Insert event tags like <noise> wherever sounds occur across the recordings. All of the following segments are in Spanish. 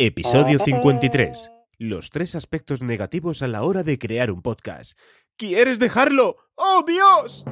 Episodio 53. Los tres aspectos negativos a la hora de crear un podcast. ¿Quieres dejarlo? ¡Oh, Dios!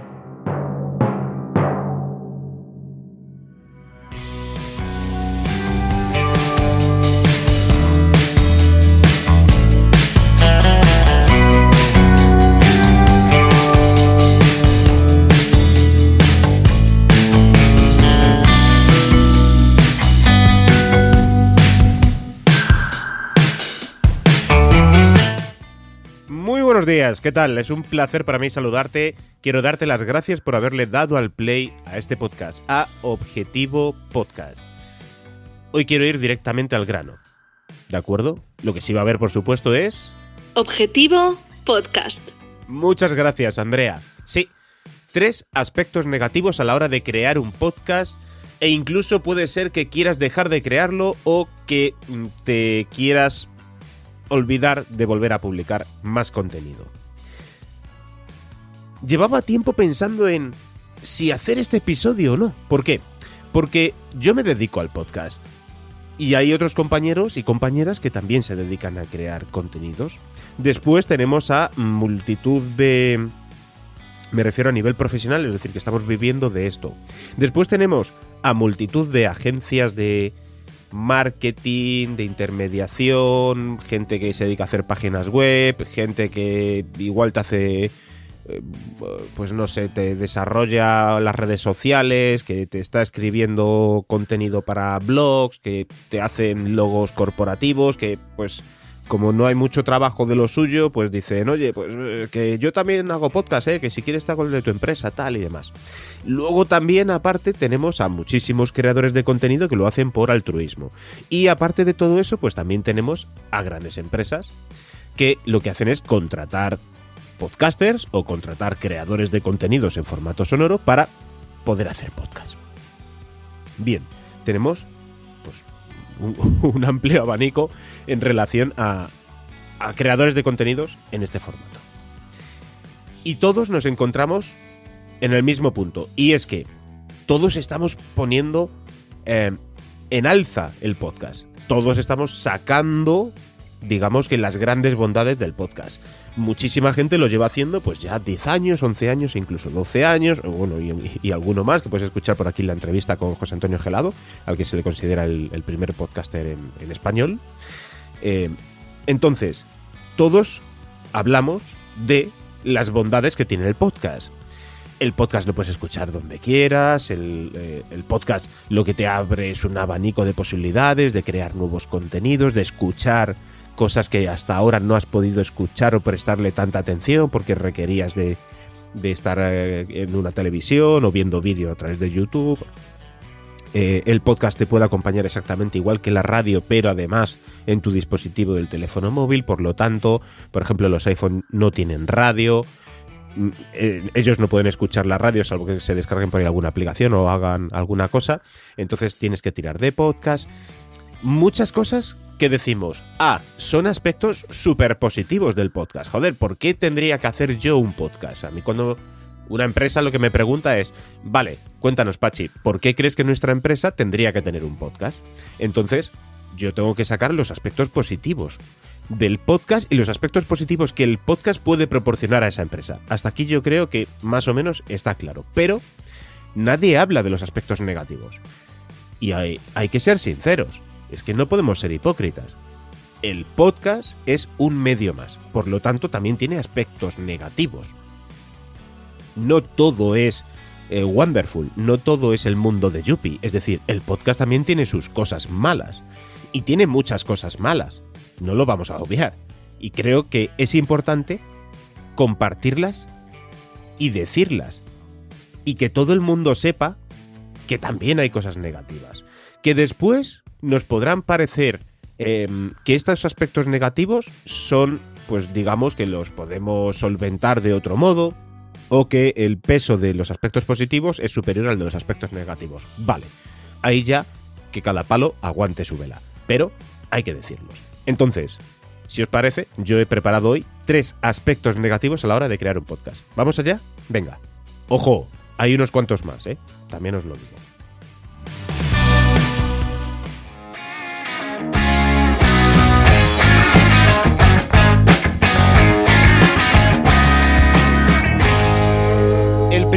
Días, ¿qué tal? Es un placer para mí saludarte. Quiero darte las gracias por haberle dado al play a este podcast, a Objetivo Podcast. Hoy quiero ir directamente al grano. ¿De acuerdo? Lo que sí va a haber, por supuesto, es... Objetivo Podcast. Muchas gracias, Andrea. Sí, tres aspectos negativos a la hora de crear un podcast e incluso puede ser que quieras dejar de crearlo o que te quieras olvidar de volver a publicar más contenido. Llevaba tiempo pensando en si hacer este episodio o no. ¿Por qué? Porque yo me dedico al podcast. Y hay otros compañeros y compañeras que también se dedican a crear contenidos. Después tenemos a multitud de... Me refiero a nivel profesional, es decir, que estamos viviendo de esto. Después tenemos a multitud de agencias de marketing, de intermediación, gente que se dedica a hacer páginas web, gente que igual te hace, eh, pues no sé, te desarrolla las redes sociales, que te está escribiendo contenido para blogs, que te hacen logos corporativos, que pues como no hay mucho trabajo de lo suyo, pues dicen, oye, pues eh, que yo también hago podcast, ¿eh? que si quieres te hago el de tu empresa, tal y demás. Luego también, aparte, tenemos a muchísimos creadores de contenido que lo hacen por altruismo. Y aparte de todo eso, pues también tenemos a grandes empresas que lo que hacen es contratar podcasters o contratar creadores de contenidos en formato sonoro para poder hacer podcast. Bien, tenemos <laughs> un, amplio abanico en relación a, a creadores de contenidos en este formato. Y todos nos encontramos en el mismo punto. Y es que todos estamos poniendo eh, en alza el podcast. Todos estamos sacando, digamos que las grandes bondades del podcast. Muchísima gente lo lleva haciendo pues ya 10 años, 11 años, incluso 12 años, bueno, y, alguno más, que puedes escuchar por aquí la entrevista con José Antonio Gelado, al que se le considera el, primer podcaster en, español. Eh, entonces, todos hablamos de las bondades que tiene el podcast. El podcast lo puedes escuchar donde quieras, el, eh, el, podcast lo que te abre es un abanico de posibilidades, de crear nuevos contenidos, de escuchar cosas que hasta ahora no has podido escuchar o prestarle tanta atención porque requerías de, estar eh, en una televisión o viendo vídeo a través de YouTube. Eh, el podcast te puede acompañar exactamente igual que la radio, pero además en tu dispositivo del teléfono móvil. Por lo tanto, por ejemplo, los iPhone no tienen radio. Eh, ellos no pueden escuchar la radio salvo que se descarguen por ahí alguna aplicación o hagan alguna cosa. Entonces tienes que tirar de podcast. Muchas cosas que decimos, ah, son aspectos súper positivos del podcast. Joder, ¿por qué tendría que hacer yo un podcast? A mí cuando una empresa lo que me pregunta es, vale, cuéntanos Pachi, ¿por qué crees que nuestra empresa tendría que tener un podcast? Entonces, yo tengo que sacar los aspectos positivos del podcast y los aspectos positivos que el podcast puede proporcionar a esa empresa. Hasta aquí yo creo que más o menos está claro. Pero nadie habla de los aspectos negativos. Y hay, hay que ser sinceros. Es que no podemos ser hipócritas. El podcast es un medio más. Por lo tanto, también tiene aspectos negativos. No todo es eh, wonderful, no todo es el mundo de Yuppie. Es decir, el podcast también tiene sus cosas malas. Y tiene muchas cosas malas no lo vamos a obviar. Y creo que es importante compartirlas y decirlas. Y que todo el mundo sepa que también hay cosas negativas. Que después nos podrán parecer eh, que estos aspectos negativos son, pues digamos que los podemos solventar de otro modo. O que el peso de los aspectos positivos es superior al de los aspectos negativos. Vale, ahí ya que cada palo aguante su vela. Pero hay que decirlos. Entonces, si os parece, yo he preparado hoy tres aspectos negativos a la hora de crear un podcast. ¿Vamos allá? Venga. Ojo, hay unos cuantos más, ¿eh? También os lo digo.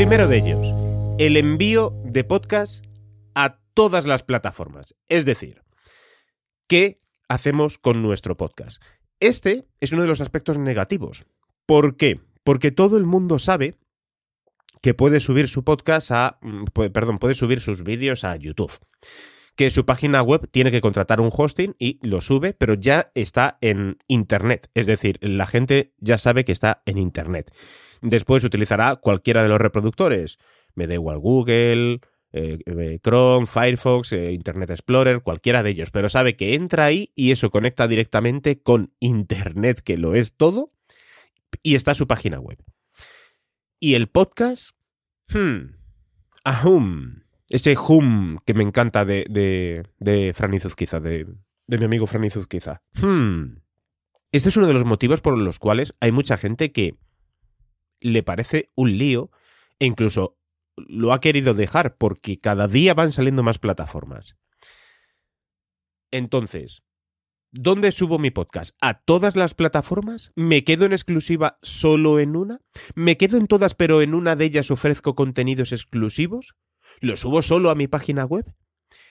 Primero de ellos, el envío de podcast a todas las plataformas. Es decir, ¿qué hacemos con nuestro podcast? Este es uno de los aspectos negativos. ¿Por qué? Porque todo el mundo sabe que puede subir su podcast a, mm, perdón, puede subir sus vídeos a YouTube. Que su página web tiene que contratar un hosting y lo sube, pero ya está en Internet. Es decir, la gente ya sabe que está en Internet. Después utilizará cualquiera de los reproductores. Me da igual Google, eh, eh, Chrome, Firefox, eh, Internet Explorer, cualquiera de ellos, pero sabe que entra ahí y eso conecta directamente con Internet, que lo es todo, y está su página web. Y el podcast, hmm, ahum, ese hum que me encanta de, de, de de, de mi amigo Franizuz quizá. Hmm. Este es uno de los motivos por los cuales hay mucha gente que le parece un lío e incluso lo ha querido dejar porque cada día van saliendo más plataformas. Entonces, ¿Dónde subo mi podcast? ¿A todas las plataformas? ¿Me quedo en exclusiva solo en una? ¿Me quedo en todas pero en una de ellas ofrezco contenidos exclusivos? ¿Lo subo solo a mi página web?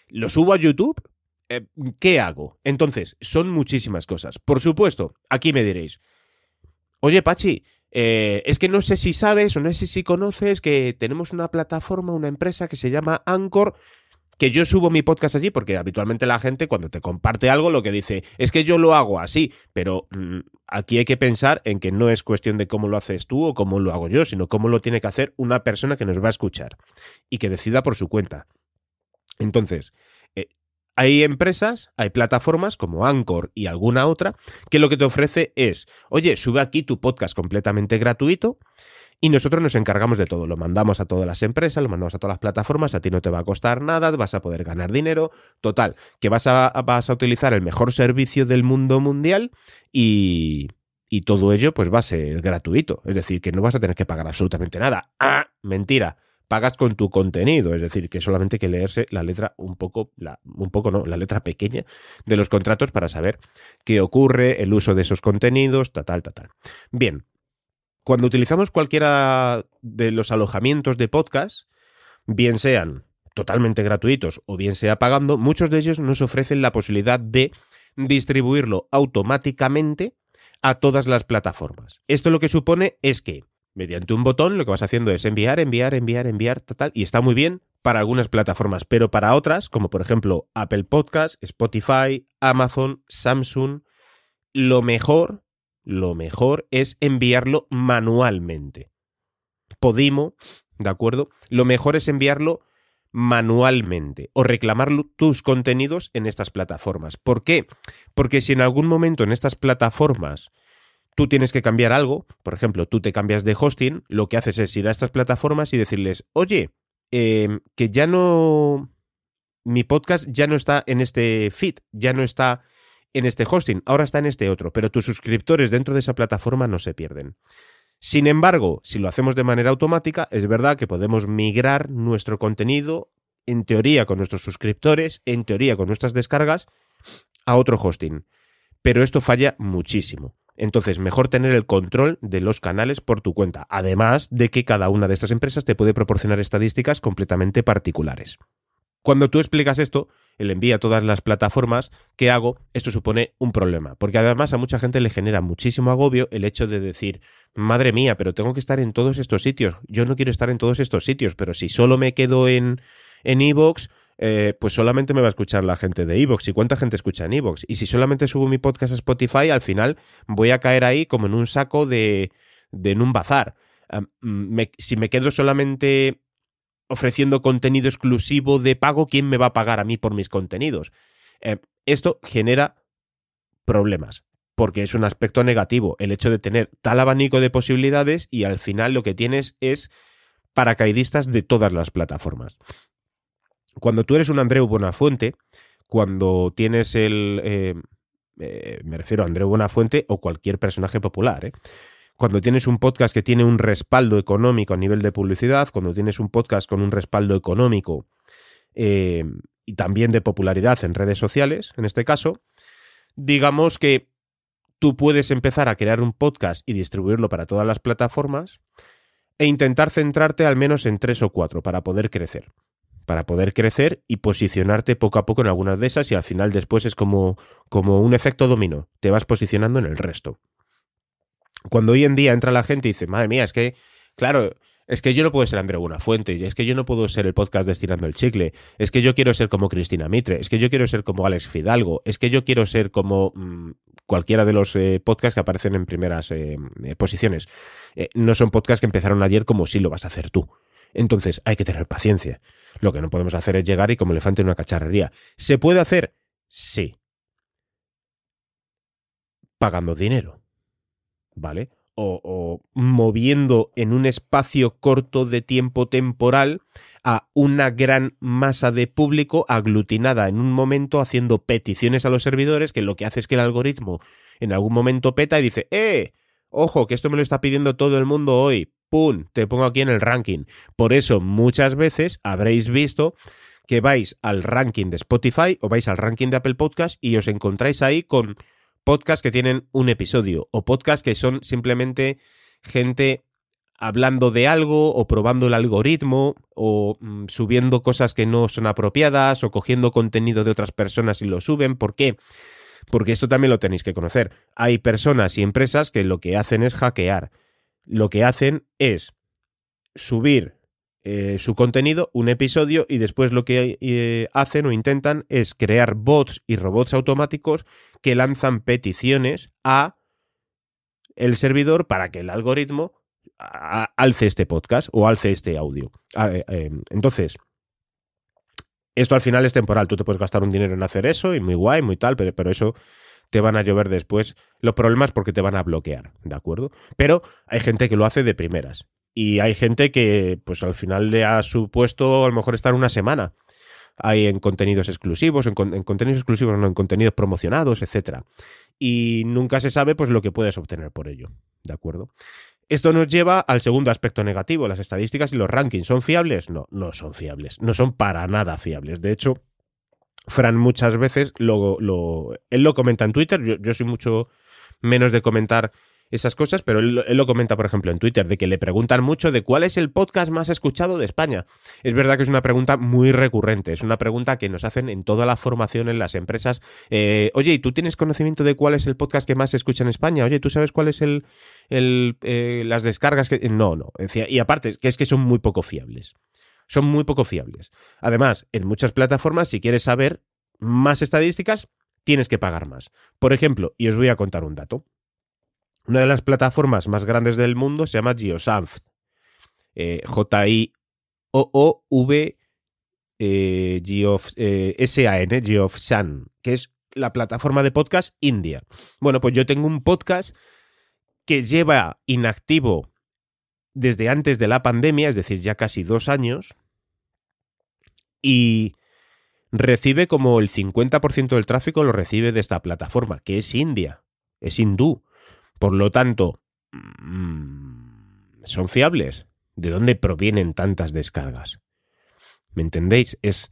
¿Lo subo a YouTube? Eh, ¿Qué hago? Entonces, son muchísimas cosas. Por supuesto, aquí me diréis, oye Pachi, eh, es que no sé si sabes o no sé si conoces que tenemos una plataforma, una empresa que se llama Anchor que yo subo mi podcast allí, porque habitualmente la gente cuando te comparte algo lo que dice es que yo lo hago así, pero mm, aquí hay que pensar en que no es cuestión de cómo lo haces tú o cómo lo hago yo, sino cómo lo tiene que hacer una persona que nos va a escuchar y que decida por su cuenta. Entonces, hay empresas, hay plataformas como Anchor y alguna otra que lo que te ofrece es, oye, sube aquí tu podcast completamente gratuito y nosotros nos encargamos de todo. Lo mandamos a todas las empresas, lo mandamos a todas las plataformas, a ti no te va a costar nada, vas a poder ganar dinero. Total, que vas a, vas a utilizar el mejor servicio del mundo mundial y, y todo ello pues va a ser gratuito. Es decir, que no vas a tener que pagar absolutamente nada. ¡Ah! Mentira. Pagas con tu contenido, es decir, que solamente hay que leerse la letra un poco, la, un poco no, la letra pequeña de los contratos para saber qué ocurre, el uso de esos contenidos, tal, tal, tal. Bien, cuando utilizamos cualquiera de los alojamientos de podcast, bien sean totalmente gratuitos o bien sea pagando, muchos de ellos nos ofrecen la posibilidad de distribuirlo automáticamente a todas las plataformas. Esto lo que supone es que mediante un botón lo que vas haciendo es enviar, enviar, enviar, enviar, tal, y está muy bien para algunas plataformas, pero para otras, como por ejemplo Apple Podcast, Spotify, Amazon, Samsung, lo mejor lo mejor es enviarlo manualmente. Podimo, ¿de acuerdo? Lo mejor es enviarlo manualmente o reclamar tus contenidos en estas plataformas. ¿Por qué? Porque si en algún momento en estas plataformas tú tienes que cambiar algo, por ejemplo, tú te cambias de hosting, lo que haces es ir a estas plataformas y decirles, oye, em, que ya no... Mi podcast ya no está en este feed, ya no está en este hosting, ahora está en este otro, pero tus suscriptores dentro de esa plataforma no se pierden. Sin embargo, si lo hacemos de manera automática, es verdad que podemos migrar nuestro contenido, en teoría con nuestros suscriptores, en teoría con nuestras descargas, a otro hosting. Pero esto falla muchísimo. Entonces, mejor tener el control de los canales por tu cuenta, además de que cada una de estas empresas te puede proporcionar estadísticas completamente particulares. Cuando tú explicas esto, el envía a todas las plataformas, ¿qué hago? Esto supone un problema, porque además a mucha gente le genera muchísimo agobio el hecho de decir, madre mía, pero tengo que estar en todos estos sitios, yo no quiero estar en todos estos sitios, pero si solo me quedo en en Evox, eh, pues solamente me va a escuchar la gente de Evox. ¿Y cuánta gente escucha en Evox? Y si solamente subo mi podcast a Spotify, al final voy a caer ahí como en un saco de, de en un bazar. si me quedo solamente ofreciendo contenido exclusivo de pago, ¿quién me va a pagar a mí por mis contenidos? Eh, esto genera problemas, porque es un aspecto negativo, el hecho de tener tal abanico de posibilidades y al final lo que tienes es paracaidistas de todas las plataformas. Cuando tú eres un Andreu Buenafuente, cuando tienes el... Eh, eh, me refiero a Andreu Buenafuente o cualquier personaje popular, ¿eh? cuando tienes un podcast que tiene un respaldo económico a nivel de publicidad, cuando tienes un podcast con un respaldo económico eh, y también de popularidad en redes sociales, en este caso, digamos que tú puedes empezar a crear un podcast y distribuirlo para todas las plataformas e intentar centrarte al menos en tres o cuatro para poder crecer. Para poder crecer y posicionarte poco a poco en algunas de esas y al final después es como, como un efecto dominó. Te vas posicionando en el resto. Cuando hoy en día entra la gente y dice, madre mía, es que, claro, es que yo no puedo ser Andreu Buenafuente, es que yo no puedo ser el podcast Destinando el Chicle, es que yo quiero ser como Cristina Mitre, es que yo quiero ser como Alex Fidalgo, es que yo quiero ser como mm, cualquiera de los eh, podcasts que aparecen en primeras eh, eh, posiciones. no son podcasts que empezaron ayer como si lo vas a hacer tú. Entonces hay que tener paciencia. Lo que no podemos hacer es llegar y como elefante en una cacharrería. ¿Se puede hacer? Sí. Pagando dinero. ¿Vale? o, moviendo en un espacio corto de tiempo temporal a una gran masa de público aglutinada en un momento haciendo peticiones a los servidores que lo que hace es que el algoritmo en algún momento peta y dice, ¡eh! Ojo, que esto me lo está pidiendo todo el mundo hoy. ¡Pum! Te pongo aquí en el ranking. Por eso muchas veces habréis visto que vais al ranking de Spotify o vais al ranking de Apple Podcast y os encontráis ahí con podcasts que tienen un episodio o podcasts que son simplemente gente hablando de algo o probando el algoritmo o mm, subiendo cosas que no son apropiadas o cogiendo contenido de otras personas y lo suben. ¿Por qué? Porque esto también lo tenéis que conocer. Hay personas y empresas que lo que hacen es hackear. Lo que hacen es subir eh, su contenido, un episodio, y después lo que eh, hacen o intentan es crear bots y robots automáticos que lanzan peticiones a el servidor para que el algoritmo alce este podcast o alce este audio. Eh, em, entonces, esto al final es temporal. Tú te puedes gastar un dinero en hacer eso y muy guay, muy tal, pero, pero eso te van a llover después los problemas porque te van a bloquear, ¿de acuerdo? Pero hay gente que lo hace de primeras. Y hay gente que, pues al final le ha supuesto a lo mejor estar una semana hay en contenidos exclusivos, en, contenidos exclusivos, no, en contenidos promocionados, etcétera. Y nunca se sabe pues lo que puedes obtener por ello, ¿de acuerdo? Esto nos lleva al segundo aspecto negativo, las estadísticas y los rankings. ¿Son fiables? No, no son fiables, no son para nada fiables. De hecho, Fran muchas veces lo, lo él lo comenta en Twitter, yo, yo soy mucho menos de comentar esas cosas, pero él, lo comenta, por ejemplo, en Twitter, de que le preguntan mucho de cuál es el podcast más escuchado de España. Es verdad que es una pregunta muy recurrente, es una pregunta que nos hacen en toda la formación en las empresas. Eh, oye, ¿y tú tienes conocimiento de cuál es el podcast que más se escucha en España? Oye, ¿tú sabes cuál es el, el eh, las descargas que... No, no. Y aparte, que es que son muy poco fiables. Son muy poco fiables. Además, en muchas plataformas, si quieres saber más estadísticas, tienes que pagar más. Por ejemplo, y os voy a contar un dato. Una de las plataformas más grandes del mundo se llama Geosanft. Eh, J-I-O-O-V eh, eh, S-A-N, Geofsan, que es la plataforma de podcast india. Bueno, pues yo tengo un podcast que lleva inactivo desde antes de la pandemia, es decir, ya casi dos años, y recibe como el 50% del tráfico lo recibe de esta plataforma, que es India, es hindú. Por lo tanto, mm, ¿son fiables? ¿De dónde provienen tantas descargas? ¿Me entendéis? Es,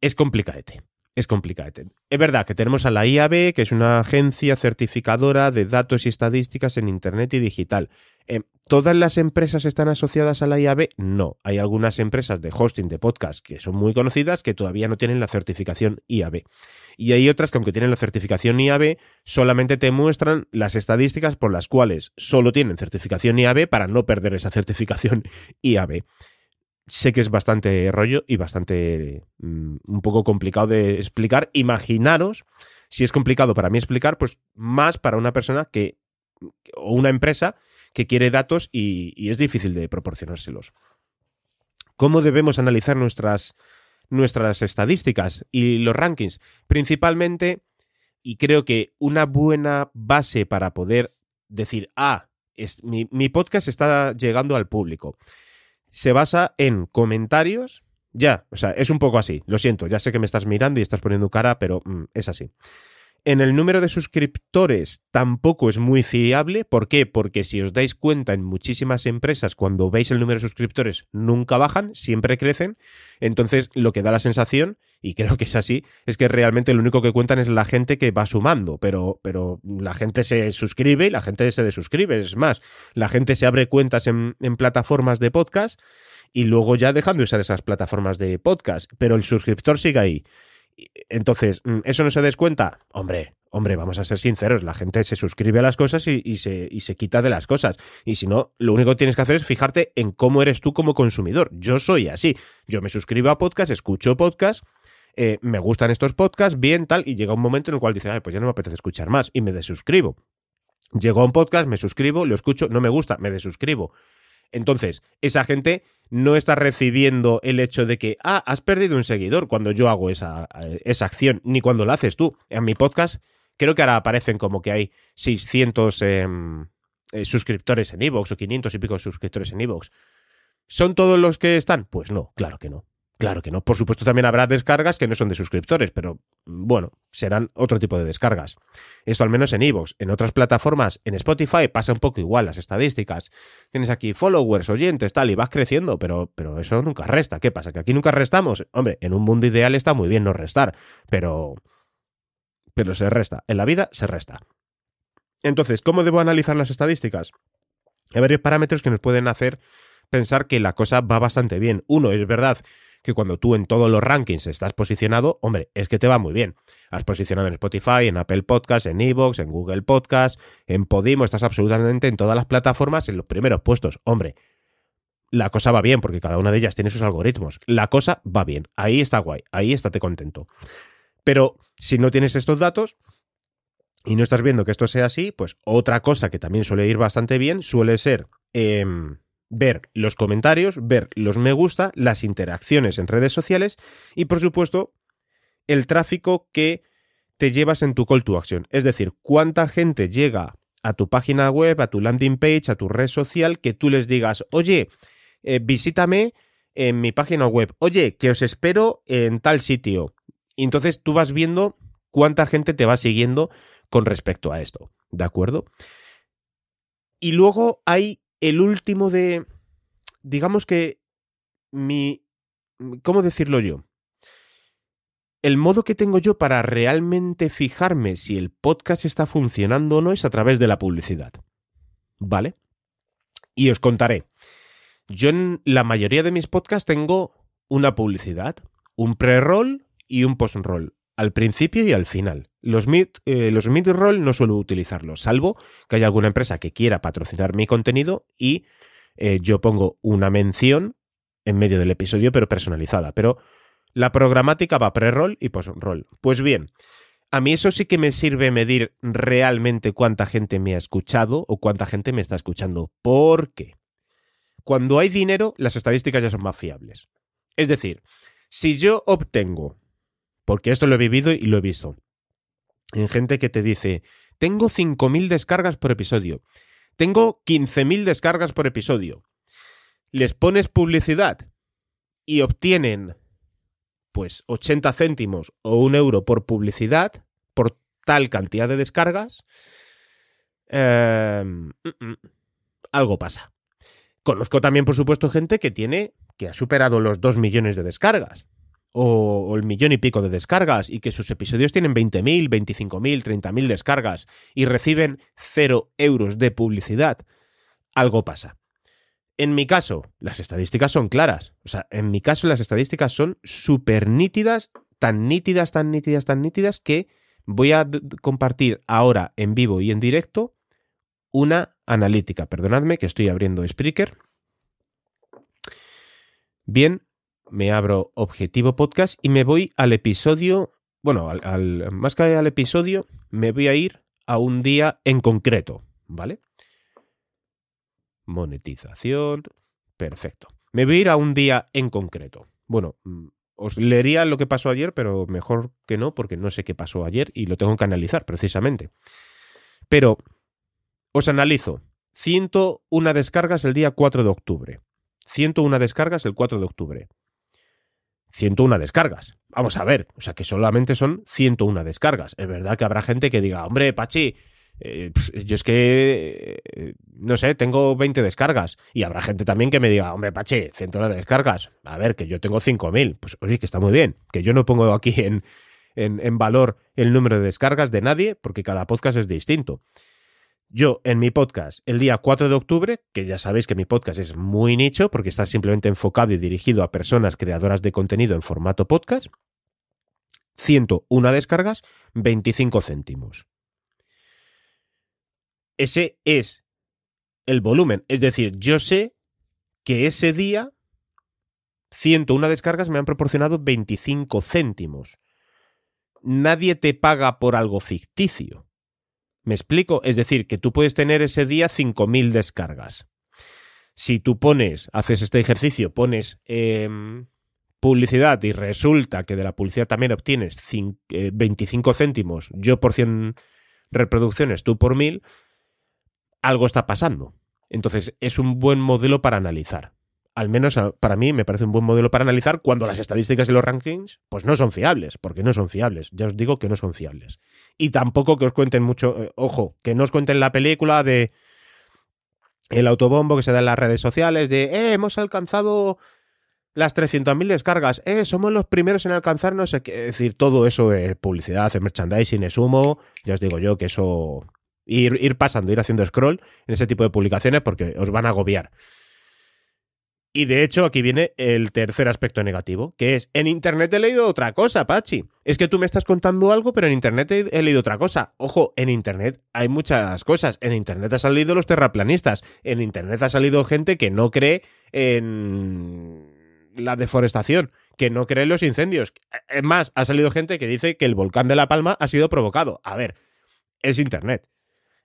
es complicadete. Es complicadete. Es verdad que tenemos a la IAB, que es una agencia certificadora de datos y estadísticas en Internet y digital. Eh, ¿Todas las empresas están asociadas a la IAB? No. Hay algunas empresas de hosting de podcast que son muy conocidas que todavía no tienen la certificación IAB y hay otras que aunque tienen la certificación IAB, solamente te muestran las estadísticas por las cuales solo tienen certificación IAB para no perder esa certificación <laughs> IAB. Sé que es bastante rollo y bastante mm, un poco complicado de explicar. Imaginaros, si es complicado para mí explicar, pues más para una persona que o una empresa que quiere datos y, y es difícil de proporcionárselos. ¿Cómo debemos analizar nuestras nuestras estadísticas y los rankings. Principalmente, y creo que una buena base para poder decir, ah, es, mi, podcast está llegando al público, se basa en comentarios. Ya, o sea, es un poco así, lo siento, ya sé que me estás mirando y estás poniendo cara, pero mm, es así. En el número de suscriptores tampoco es muy fiable. ¿Por qué? Porque si os dais cuenta, en muchísimas empresas, cuando veis el número de suscriptores, nunca bajan, siempre crecen. Entonces, lo que da la sensación, y creo que es así, es que realmente lo único que cuentan es la gente que va sumando. Pero, pero la gente se suscribe y la gente se desuscribe. Es más, la gente se abre cuentas en, en plataformas de podcast y luego ya dejan de usar esas plataformas de podcast. Pero el suscriptor sigue ahí. Entonces, mm, ¿eso no se descuenta? Hombre, hombre, vamos a ser sinceros, la gente se suscribe a las cosas y, se, y, se, quita de las cosas. Y si no, lo único que tienes que hacer es fijarte en cómo eres tú como consumidor. Yo soy así. Yo me suscribo a podcast, escucho podcast, eh, me gustan estos podcasts, bien, tal, y llega un momento en el cual dices, Ay, pues ya no me apetece escuchar más, y me desuscribo. Llego a un podcast, me suscribo, lo escucho, no me gusta, me desuscribo. Entonces, esa gente no está recibiendo el hecho de que, ah, has perdido un seguidor cuando yo hago esa, esa acción, ni cuando la haces tú. En mi podcast, creo que ahora aparecen como que hay 600 em, eh, suscriptores en Evox o 500 y pico suscriptores en Evox. ¿Son todos los que están? Pues no, claro que no. Claro que no. Por supuesto, también habrá descargas que no son de suscriptores, pero bueno, serán otro tipo de descargas. Esto al menos en Evox. En otras plataformas, en Spotify, pasa un poco igual las estadísticas. Tienes aquí followers, oyentes, tal, y vas creciendo, pero, pero eso nunca resta. ¿Qué pasa? ¿Que aquí nunca restamos? Hombre, en un mundo ideal está muy bien no restar, pero. Pero se resta. En la vida se resta. Entonces, ¿cómo debo analizar las estadísticas? Hay varios parámetros que nos pueden hacer pensar que la cosa va bastante bien. Uno, es verdad que cuando tú en todos los rankings estás posicionado, hombre, es que te va muy bien. Has posicionado en Spotify, en Apple Podcasts, en Evox, en Google Podcasts, en Podimo, estás absolutamente en todas las plataformas en los primeros puestos. Hombre, la cosa va bien porque cada una de ellas tiene sus algoritmos. La cosa va bien. Ahí está guay, ahí estate contento. Pero si no tienes estos datos, y no estás viendo que esto sea así, pues otra cosa que también suele ir bastante bien suele ser em, ver los comentarios, ver los me gusta, las interacciones en redes sociales y por supuesto el tráfico que te llevas en tu call to action. Es decir, cuánta gente llega a tu página web, a tu landing page, a tu red social, que tú les digas, oye, eh, visítame en mi página web, oye, que os espero en tal sitio. Y entonces tú vas viendo cuánta gente te va siguiendo con respecto a esto, ¿de acuerdo? Y luego hay el último de, digamos que mi, ¿cómo decirlo yo? El modo que tengo yo para realmente fijarme si el podcast está funcionando o no es a través de la publicidad. ¿Vale? Y os contaré. Yo en la mayoría de mis podcasts tengo una publicidad, un pre-roll y un post-roll al principio y al final. Los mid, eh, los mid-roll no suelo utilizarlos, salvo que haya alguna empresa que quiera patrocinar mi contenido y eh, yo pongo una mención en medio del episodio, pero personalizada. Pero la programática va pre-roll y post-roll. Pues bien, a mí eso sí que me sirve medir realmente cuánta gente me ha escuchado o cuánta gente me está escuchando. ¿Por qué? Cuando hay dinero, las estadísticas ya son más fiables. Es decir, si yo obtengo porque esto lo he vivido y lo he visto. En gente que te dice, tengo 5.000 descargas por episodio, tengo 15.000 descargas por episodio. Les pones publicidad y obtienen pues 80 céntimos o un euro por publicidad, por tal cantidad de descargas, em, mm, mm, algo pasa. Conozco también, por supuesto, gente que tiene, que ha superado los 2 millones de descargas o, el millón y pico de descargas y que sus episodios tienen 20.000, 25.000, 30.000 descargas y reciben cero euros de publicidad, algo pasa. En mi caso, las estadísticas son claras. O sea, en mi caso las estadísticas son súper nítidas, tan nítidas, tan nítidas, tan nítidas que voy a compartir ahora en vivo y en directo una analítica. Perdonadme que estoy abriendo Spreaker. Bien, me abro Objetivo Podcast y me voy al episodio, bueno, al, más que al episodio, me voy a ir a un día en concreto, ¿vale? Monetización, perfecto. Me voy a ir a un día en concreto. Bueno, mm, os leería lo que pasó ayer, pero mejor que no, porque no sé qué pasó ayer y lo tengo que analizar precisamente. Pero os analizo. 101 descargas el día 4 de octubre. 101 descargas el 4 de octubre. 101 descargas. Vamos a ver, o sea que solamente son 101 descargas. Es verdad que habrá gente que diga, hombre, Pachi, eh, yo es que, eh, no sé, tengo 20 descargas. Y habrá gente también que me diga, hombre, Pachi, 101 descargas. A ver, que yo tengo 5.000. Pues oye, que está muy bien. Que yo no pongo aquí en, en valor el número de descargas de nadie, porque cada podcast es distinto. Yo en mi podcast, el día 4 de octubre, que ya sabéis que mi podcast es muy nicho porque está simplemente enfocado y dirigido a personas creadoras de contenido en formato podcast, 101 descargas, 25 céntimos. Ese es el volumen. Es decir, yo sé que ese día 101 descargas me han proporcionado 25 céntimos. Nadie te paga por algo ficticio. ¿Me explico? Es decir, que tú puedes tener ese día 5.000 descargas. Si tú pones, haces este ejercicio, pones em, publicidad y resulta que de la publicidad también obtienes 25 eh, céntimos, yo por 100 reproducciones, tú por 1000, algo está pasando. Entonces es un buen modelo para analizar al menos para mí me parece un buen modelo para analizar cuando las estadísticas y los rankings pues no son fiables, porque no son fiables, ya os digo que no son fiables. Y tampoco que os cuenten mucho, eh, ojo, que no os cuenten la película de el autobombo que se da en las redes sociales de, eh, hemos alcanzado las 300.000 descargas, eh, somos los primeros en alcanzarnos, es decir, todo eso es publicidad, es merchandising, es humo, ya os digo yo que eso... Ir, ir pasando, ir haciendo scroll en ese tipo de publicaciones porque os van a agobiar. Y de hecho, aquí viene el tercer aspecto negativo, que es, en Internet he leído otra cosa, Pachi. Es que tú me estás contando algo, pero en Internet he, leído otra cosa. Ojo, en Internet hay muchas cosas. En Internet ha salido los terraplanistas. En Internet ha salido gente que no cree en la deforestación, que no cree en los incendios. Es más, ha salido gente que dice que el volcán de La Palma ha sido provocado. A ver, es Internet.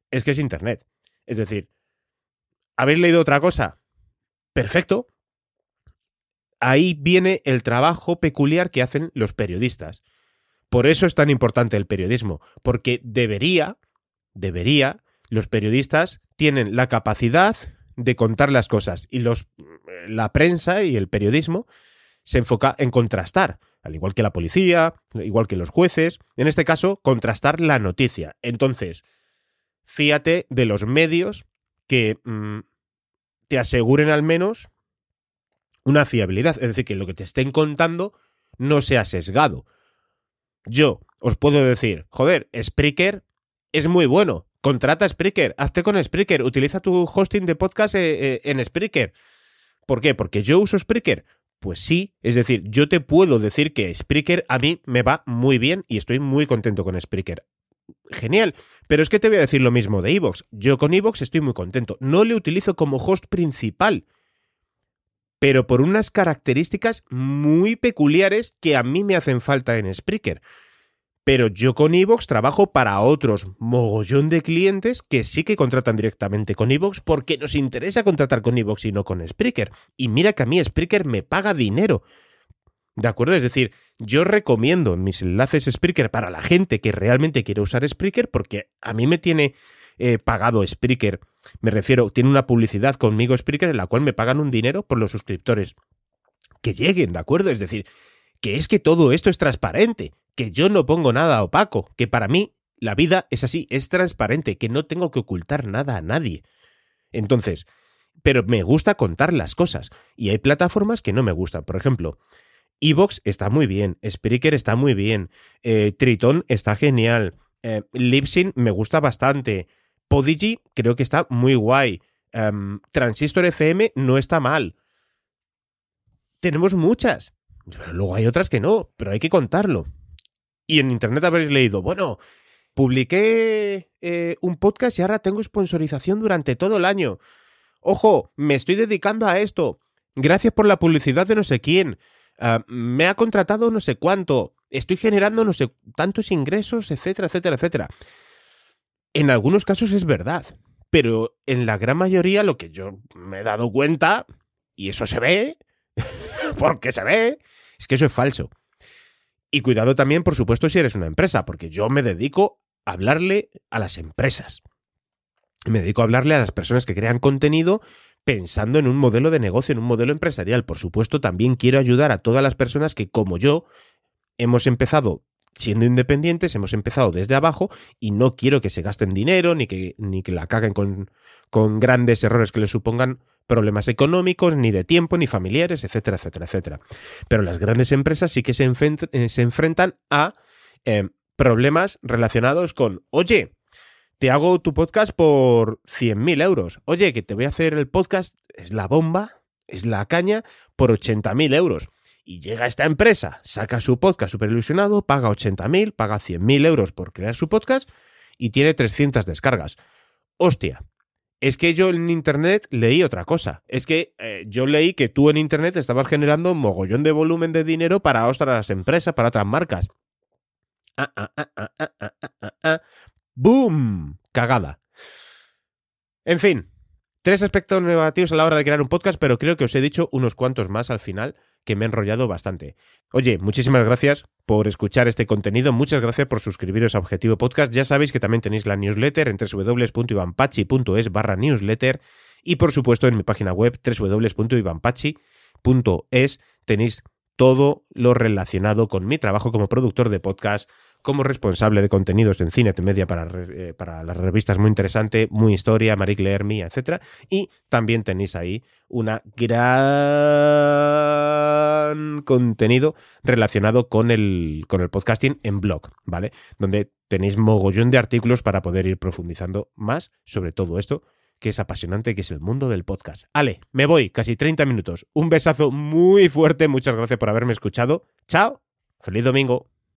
Es que es Internet. Es decir, ¿habéis leído otra cosa? Perfecto, ahí viene el trabajo peculiar que hacen los periodistas. Por eso es tan importante el periodismo, porque debería, debería, los periodistas tienen la capacidad de contar las cosas y los, la prensa y el periodismo se enfoca en contrastar, al igual que la policía, igual que los jueces, en este caso, contrastar la noticia. Entonces, fíjate de los medios que mm, te aseguren al menos una fiabilidad, es decir, que lo que te estén contando no sea sesgado. Yo os puedo decir, joder, Spreaker es muy bueno, contrata Spreaker, hazte con Spreaker, utiliza tu hosting de podcast eh, eh, en Spreaker. ¿Por qué? Porque yo uso Spreaker. Pues sí, es decir, yo te puedo decir que Spreaker a mí me va muy bien y estoy muy contento con Spreaker. Genial, pero es que te voy a decir lo mismo de Evox. Yo con Evox estoy muy contento. No le utilizo como host principal pero por unas características muy peculiares que a mí me hacen falta en Spreaker. Pero yo con Evox trabajo para otros mogollón de clientes que sí que contratan directamente con Evox porque nos interesa contratar con Evox y no con Spreaker. Y mira que a mí Spreaker me paga dinero. ¿De acuerdo? Es decir, yo recomiendo mis enlaces Spreaker para la gente que realmente quiere usar Spreaker porque a mí me tiene eh, pagado Spreaker. Me refiero, tiene una publicidad conmigo Spreaker en la cual me pagan un dinero por los suscriptores. Que lleguen, ¿de acuerdo? Es decir, que es que todo esto es transparente, que yo no pongo nada opaco, que para mí la vida es así, es transparente, que no tengo que ocultar nada a nadie. Entonces, pero me gusta contar las cosas. Y hay plataformas que no me gustan. Por ejemplo, Evox está muy bien, Spreaker está muy bien, eh, Triton está genial, eh, me gusta bastante, Podigy creo que está muy guay. Em, Transistor FM no está mal. Tenemos muchas. Luego hay otras que no, pero hay que contarlo. Y en internet habréis leído, bueno, publiqué eh, un podcast y ahora tengo sponsorización durante todo el año. Ojo, me estoy dedicando a esto. Gracias por la publicidad de no sé quién. Ah, me ha contratado no sé cuánto. Estoy generando no sé tantos ingresos, etcétera, etcétera, etcétera. En algunos casos es verdad, pero en la gran mayoría lo que yo me he dado cuenta, y eso se ve, <laughs> porque se ve, es que eso es falso. Y cuidado también, por supuesto, si eres una empresa, porque yo me dedico a hablarle a las empresas. Me dedico a hablarle a las personas que crean contenido pensando en un modelo de negocio, en un modelo empresarial. Por supuesto, también quiero ayudar a todas las personas que, como yo, hemos empezado siendo independientes, hemos empezado desde abajo y no quiero que se gasten dinero ni que, ni que la caguen con, con grandes errores que les supongan problemas económicos, ni de tiempo, ni familiares, etcétera, etcétera, etcétera. Pero las grandes empresas sí que se, eh, se enfrentan a eh, problemas relacionados con, oye, te hago tu podcast por 100.000 euros. Oye, que te voy a hacer el podcast, es la bomba, es la caña, por 80.000 euros. Y llega esta empresa, saca su podcast super ilusionado, paga 80.000, paga 100.000 euros por crear su podcast y tiene 300 descargas. Hostia, es que yo en internet leí otra cosa. Es que eh, yo leí que tú en internet estabas generando un mogollón de volumen de dinero para otras empresas, para otras marcas. Ah, ah, ah, ¡Boom! Cagada. En fin, tres aspectos negativos a la hora de crear un podcast, pero creo que os he dicho unos cuantos más al final que me he enrollado bastante. Oye, muchísimas gracias por escuchar este contenido, muchas gracias por suscribiros a Objetivo Podcast, ya sabéis que también tenéis la newsletter en www.ivanpachi.es barra newsletter y por supuesto en mi página web www.ivanpachi.es tenéis todo lo relacionado con mi trabajo como productor de podcast, como responsable de contenidos en Cine Media para, eh, para las revistas muy interesante, muy historia, Marie Claire, Mía, etc. Y también tenéis ahí una gran contenido relacionado con el, con el podcasting en blog, ¿vale? Donde tenéis mogollón de artículos para poder ir profundizando más sobre todo esto que es apasionante, que es el mundo del podcast. Ale, me voy, casi 30 minutos. Un besazo muy fuerte, muchas gracias por haberme escuchado. Chao, feliz domingo.